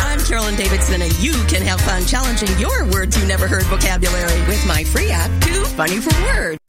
Speaker 4: I'm Carolyn Davidson, and you can have fun challenging your words you never heard vocabulary with my free app, Too Funny for Words.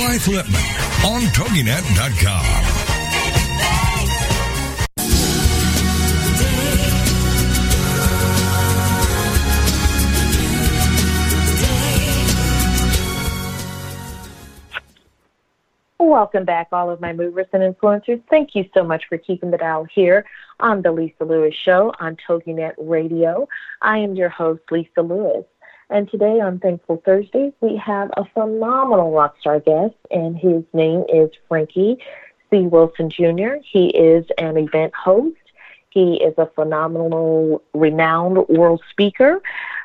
Speaker 8: Lipman on TogiNet.com.
Speaker 2: Welcome back, all of my movers and influencers. Thank you so much for keeping the dial here on the Lisa Lewis Show on TogiNet Radio. I am your host, Lisa Lewis. And today on Thankful Thursday, we have a phenomenal rock star guest, and his name is Frankie C. Wilson Jr. He is an event host. He is a phenomenal, renowned world speaker.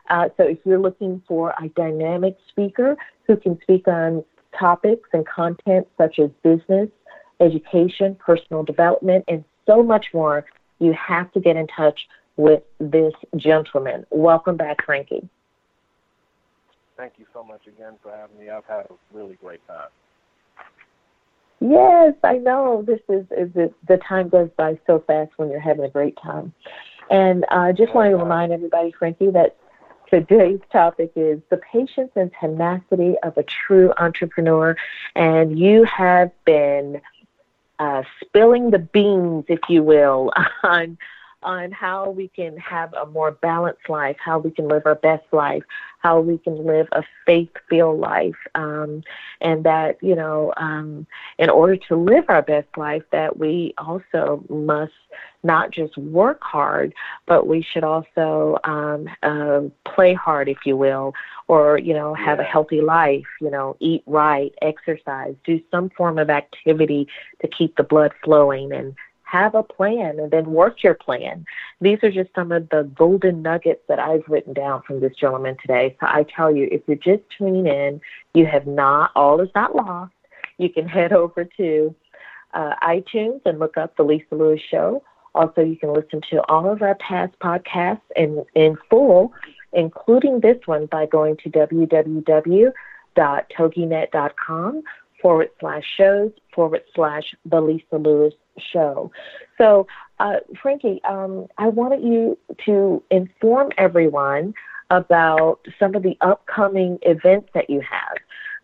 Speaker 2: Uh, so if you're looking for a dynamic speaker who can speak on topics and content such as business, education, personal development, and so much more, you have to get in touch with this gentleman. Welcome back, Frankie.
Speaker 3: Thank you so much again for having me. I've had a really great time.
Speaker 2: Yes, I know. This is, is the time goes by so fast when you're having a great time. And I uh, just want to remind everybody, Frankie, that Today's topic is the patience and tenacity of a true entrepreneur. And you have been uh, spilling the beans, if you will, (laughs) on on how we can have a more balanced life, how we can live our best life, how we can live a faith-filled life, um, and that you know, um, in order to live our best life, that we also must not just work hard, but we should also um, uh, play hard, if you will, or you know, have yeah. a healthy life. You know, eat right, exercise, do some form of activity to keep the blood flowing, and have a plan and then work your plan. These are just some of the golden nuggets that I've written down from this gentleman today. So I tell you, if you're just tuning in, you have not, all is not lost. You can (laughs) head over to uh, iTunes and look up The Lisa Lewis Show. Also, you can listen to all of our past podcasts in, in full, including this one, by going to www.toginet.com forward slash shows forward slash The Lisa Lewis show. So, uh, Frankie, um, I wanted you to inform everyone about some of the upcoming events that you have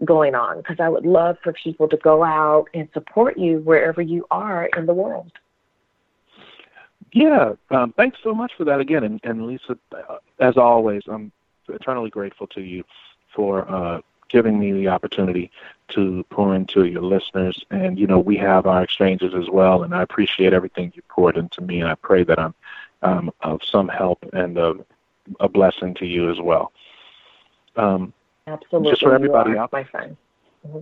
Speaker 2: going on because I would love for people to go out and support you wherever you are in the world.
Speaker 3: Yeah, um, thanks so much for that again. And, and Lisa, uh, as always, I'm eternally grateful to you for uh, giving me the opportunity to pour into your listeners. And, you know, we have our exchanges as well, and I appreciate everything you poured into me, and I pray that I'm um, of some help and of a blessing to you as well.
Speaker 2: Um, Absolutely.
Speaker 3: Just for everybody
Speaker 2: out my friend.
Speaker 3: Mm-hmm.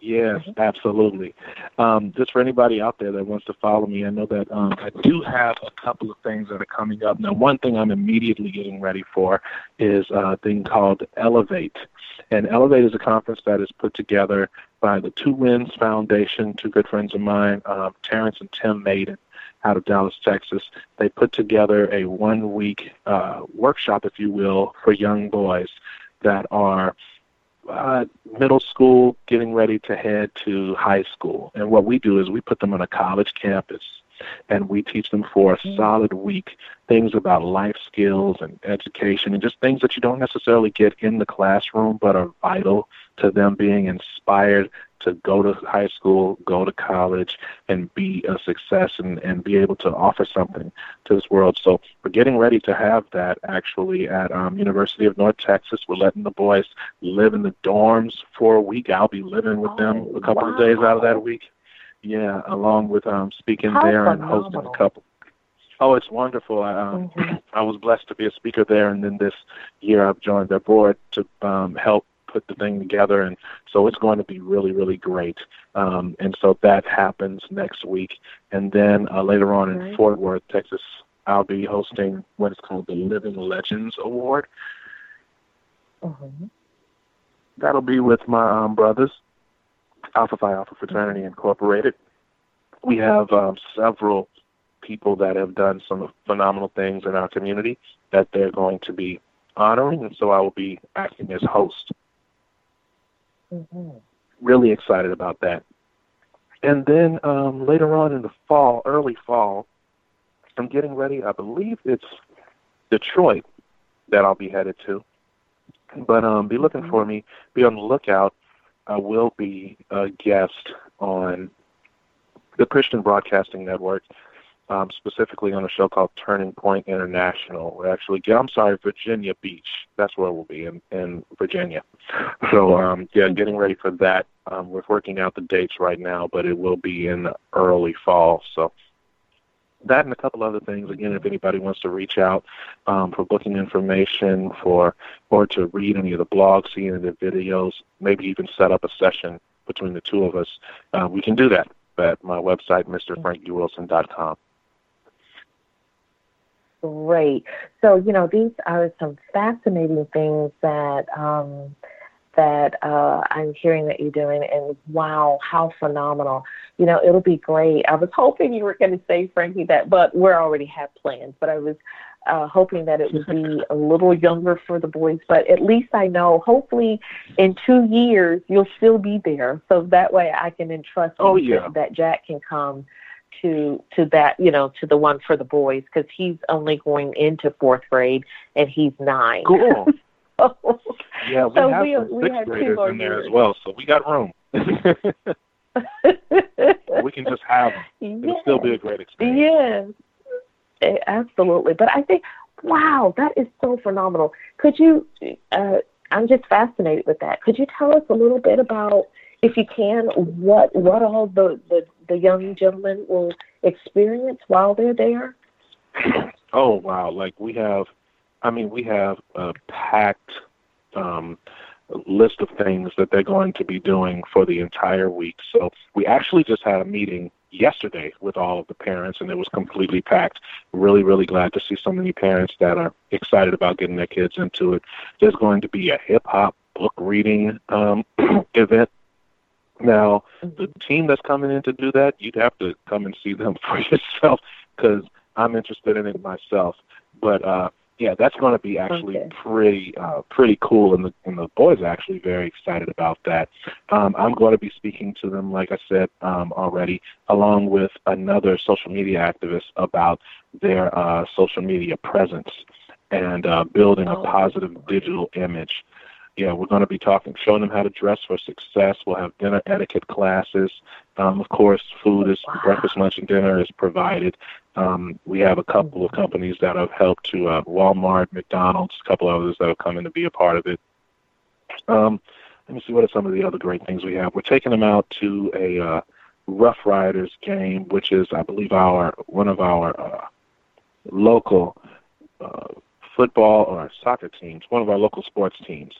Speaker 3: Yes, mm-hmm. absolutely. Um, just for anybody out there that wants to follow me, I know that um, I do have a couple of things that are coming up. Now, one thing I'm immediately getting ready for is a thing called Elevate. And Elevate is a conference that is put together by the Two Wins Foundation, two good friends of mine, um, Terrence and Tim Maiden out of Dallas, Texas. They put together a one week uh, workshop, if you will, for young boys that are uh, middle school getting ready to head to high school. And what we do is we put them on a college campus and we teach them for a mm-hmm. solid week things about life skills and education and just things that you don't necessarily get in the classroom but are vital to them being inspired to go to high school, go to college, and be a success and, and be able to offer something to this world. So we're getting ready to have that actually at um, University of North Texas. We're letting the boys live in the dorms for a week. I'll be living with them a couple
Speaker 2: wow.
Speaker 3: of days out of that week. Yeah, along with um, speaking
Speaker 2: How
Speaker 3: there
Speaker 2: phenomenal.
Speaker 3: and hosting a couple. Oh, it's wonderful. I, um,
Speaker 2: Mm-hmm.
Speaker 3: I was blessed to be a speaker there, and then this year I've joined their board to um, help put the thing together, and so it's going to be really, really great. Um, and so that happens next week, and then uh, later on in Fort Worth, Texas, I'll be hosting what is called the Living Legends Award.
Speaker 2: Mm-hmm.
Speaker 3: That'll be with my um, brothers, Alpha Phi Alpha Fraternity Incorporated. We have um, several people that have done some phenomenal things in our community that they're going to be honoring, and so I will be acting as host.
Speaker 2: Mm-hmm.
Speaker 3: Really excited about that. And then um, later on in the fall, early fall, I'm getting ready. I believe it's Detroit that I'll be headed to. But um, be looking for me. Be on the lookout. I will be a guest on the Christian Broadcasting Network, um, specifically on a show called Turning Point International. We're actually, I'm sorry, Virginia Beach. That's where we'll be in, in Virginia. So um, yeah, getting ready for that. Um, we're working out the dates right now, but it will be in early fall. So that and a couple other things. Again, if anybody wants to reach out um, for booking information, for or to read any of the blogs, see any of the videos, maybe even set up a session between the two of us, uh, we can do that at my website, mrfrankiewilson.com.
Speaker 2: Great. So, you know, these are some fascinating things that um, that uh, I'm hearing that you're doing, and wow, how phenomenal! You know, it'll be great. I was hoping you were going to say, Frankie, that, but we already have plans. But I was uh, hoping that it would be (laughs) a little younger for the boys. But at least I know, hopefully, in two years you'll still be there, so that way I can entrust
Speaker 3: Oh,
Speaker 2: you
Speaker 3: yeah.
Speaker 2: that Jack can come to to that you know to the one for the boys because he's only going into fourth grade and he's nine.
Speaker 3: Cool. (laughs) Yeah, we
Speaker 2: So
Speaker 3: have
Speaker 2: we-
Speaker 3: some
Speaker 2: we
Speaker 3: sixth graders in there
Speaker 2: years.
Speaker 3: as well, so we got room. (laughs) we can just have them. It'll still be a great experience.
Speaker 2: Yes, Eh, absolutely. But I think, wow, that is so phenomenal. Could you? Uh, I'm just fascinated with that. Could you tell us a little bit about, if you can, what what all the the, the young gentlemen will experience while they're there?
Speaker 3: Oh wow! Like we have, I mean, we have a packed um, list of things that they're going to be doing for the entire week. So we actually just had a meeting yesterday with all of the parents, and it was completely packed. Really, really glad to see so many parents that are excited about getting their kids into it. There's going to be a hip hop book reading um, (clears throat) event. Now, the team that's coming in to do that, you'd have to come and see them (laughs) for yourself because I'm interested in it myself. But uh, yeah, that's going to be actually
Speaker 2: Okay.
Speaker 3: pretty uh, pretty cool, and the and the boys are actually very excited about that. Um, I'm going to be speaking to them, like I said um, already, along with another social media activist about their uh, social media presence and uh, building a
Speaker 2: Oh.
Speaker 3: positive digital image. Yeah, we're going to be talking, showing them how to dress for success. We'll have dinner etiquette classes. Um, of course, food is breakfast, lunch, and dinner is provided. Um, we have a couple of companies that have helped to uh, Walmart, McDonald's, a couple others that have come in to be a part of it. Um, let me see what are some of the other great things we have. We're taking them out to a uh, Rough Riders game, which is, I believe, our one of our uh, local uh, football or soccer teams, one of our local sports teams.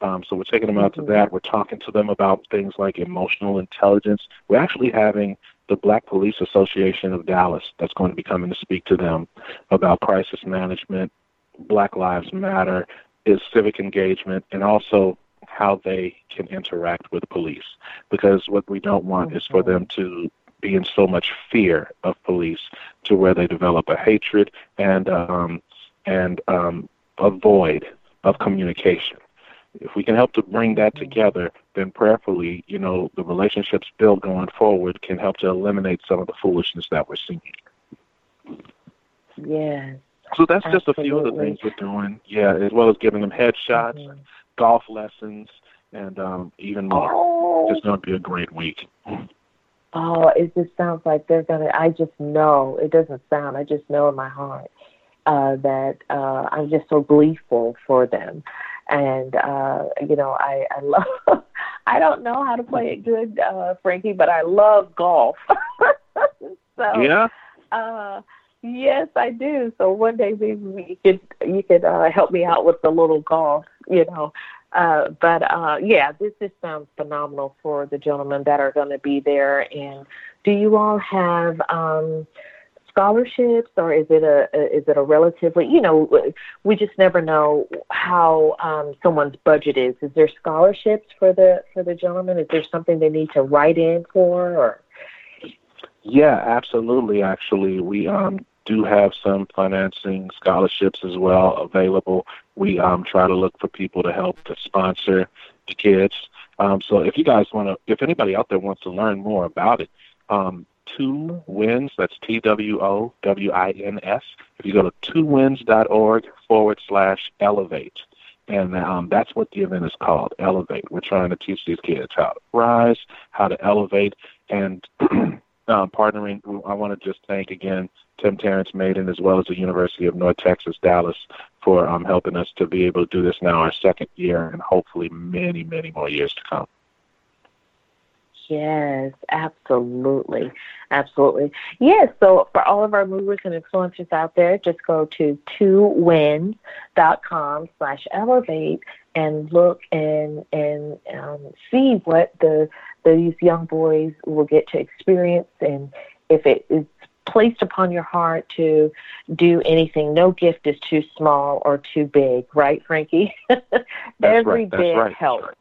Speaker 3: Um, so we're taking them out to that. We're talking to them about things like emotional intelligence. We're actually having the Black Police Association of Dallas that's going to be coming to speak to them about crisis management, Black Lives Matter, is civic engagement, and also how they can interact with police. Because what we don't want is for them to be in so much fear of police to where they develop a hatred and um, and um, a void of communication. If we can help to bring that together, then prayerfully, you know, the relationships built going forward can help to eliminate some of the foolishness that we're seeing.
Speaker 2: Yes.
Speaker 3: So that's just a few of the things we're doing. Yeah, as well as giving them headshots,
Speaker 2: Mhm.
Speaker 3: golf lessons, and um, even more.
Speaker 2: Oh,
Speaker 3: It's going to be a great week.
Speaker 2: oh, it just sounds like they're gonna. I just know it doesn't sound. I just know in my heart uh, that uh, I'm just so gleeful for them, and uh, you know, I I love. (laughs) I don't know how to play it good, uh, Frankie, but I love golf. (laughs) so
Speaker 3: Yeah,
Speaker 2: uh Yes, I do. So one day maybe you could you could uh, help me out with the little golf, you know. Uh, but uh, yeah, this just sounds phenomenal for the gentlemen that are going to be there. And do you all have um, scholarships, or is it a, a is it a relatively you know we just never know how um, someone's budget is. Is there scholarships for the for the gentleman? Is there something they need to write in for, or
Speaker 3: Yeah, absolutely. Actually, we um, do have some financing scholarships as well available. We um, try to look for people to help to sponsor the kids. Um, so if you guys want to, if anybody out there wants to learn more about it, um, Two Wins, that's T W O W I N S. If you go to twowins.org forward slash elevate, and um, that's what the event is called, Elevate. We're trying to teach these kids how to rise, how to elevate, and (clears throat) um, partnering. I want to just thank again Tim Terrence Maiden as well as the University of North Texas Dallas for um, helping us to be able to do this now our second year and hopefully many, many more years to come.
Speaker 2: Yes, absolutely. Absolutely. Yes, so for all of our movers and influencers out there, just go to twowins.com slash elevate and look and and um, see what the these young boys will get to experience and if it is placed upon your heart to do anything, no gift is too small or too big, right, Frankie? (laughs) Every
Speaker 3: right,
Speaker 2: bit
Speaker 3: right.
Speaker 2: helps.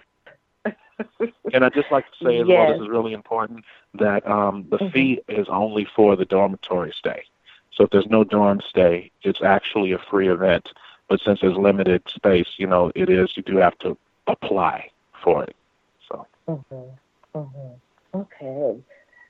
Speaker 3: And I'd just like to say as well, this is really important, that um, the
Speaker 2: Mhm.
Speaker 3: fee is only for the dormitory stay. So if there's no dorm stay, it's actually a free event. But since there's limited space, you know, it is, you do have to apply for it. So,
Speaker 2: Mm-hmm. Mm-hmm. Okay.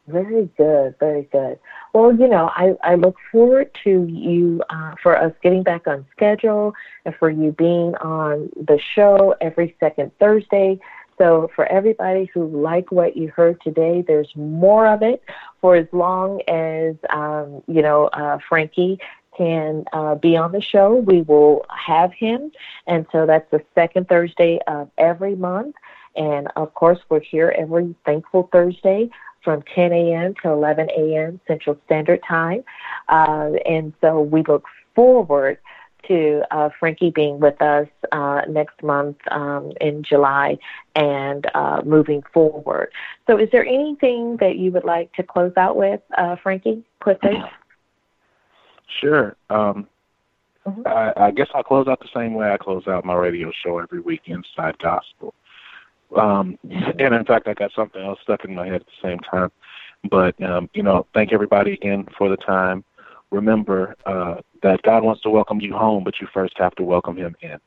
Speaker 2: Very good. Very good. Well, you know, I, I look forward to you, uh, for us getting back on schedule and for you being on the show every second Thursday. So, for everybody who like what you heard today, there's more of it for as long as, um, you know, uh, Frankie can uh, be on the show. We will have him. And so that's the second Thursday of every month. And of course, we're here every Thankful Thursday from 10 a.m. to 11 a.m. Central Standard Time. Uh, and so we look forward to uh, Frankie being with us uh, next month um, in July and uh, moving forward. So, is there anything that you would like to close out with, uh, Frankie, quickly?
Speaker 3: sure. Um,
Speaker 2: Mhm.
Speaker 3: I, I guess I'll close out the same way I close out my radio show every week, Inside Gospel. Um, and in fact, I got something else stuck in my head at the same time. But, um, you know, thank everybody again for the time. Remember uh, that God wants to welcome you home, but you first have to welcome Him in.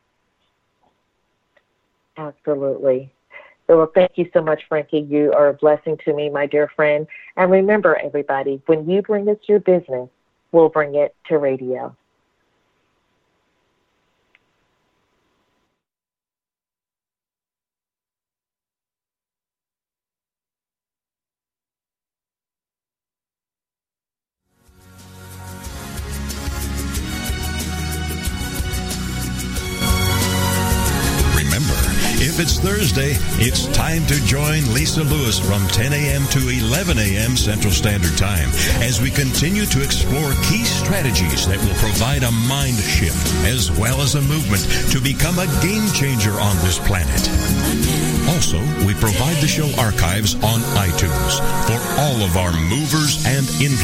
Speaker 2: Absolutely. So, well, thank you so much, Frankie. You are a blessing to me, my dear friend. And remember, everybody, when you bring us your business, we'll bring it to radio.
Speaker 1: It's time to join Lisa Lewis from 10 a.m. to 11 a.m. Central Standard Time as we continue to explore key strategies that will provide a mind shift as well as a movement to become a game changer on this planet. Also, we provide the show archives on iTunes for all of our movers and influencers.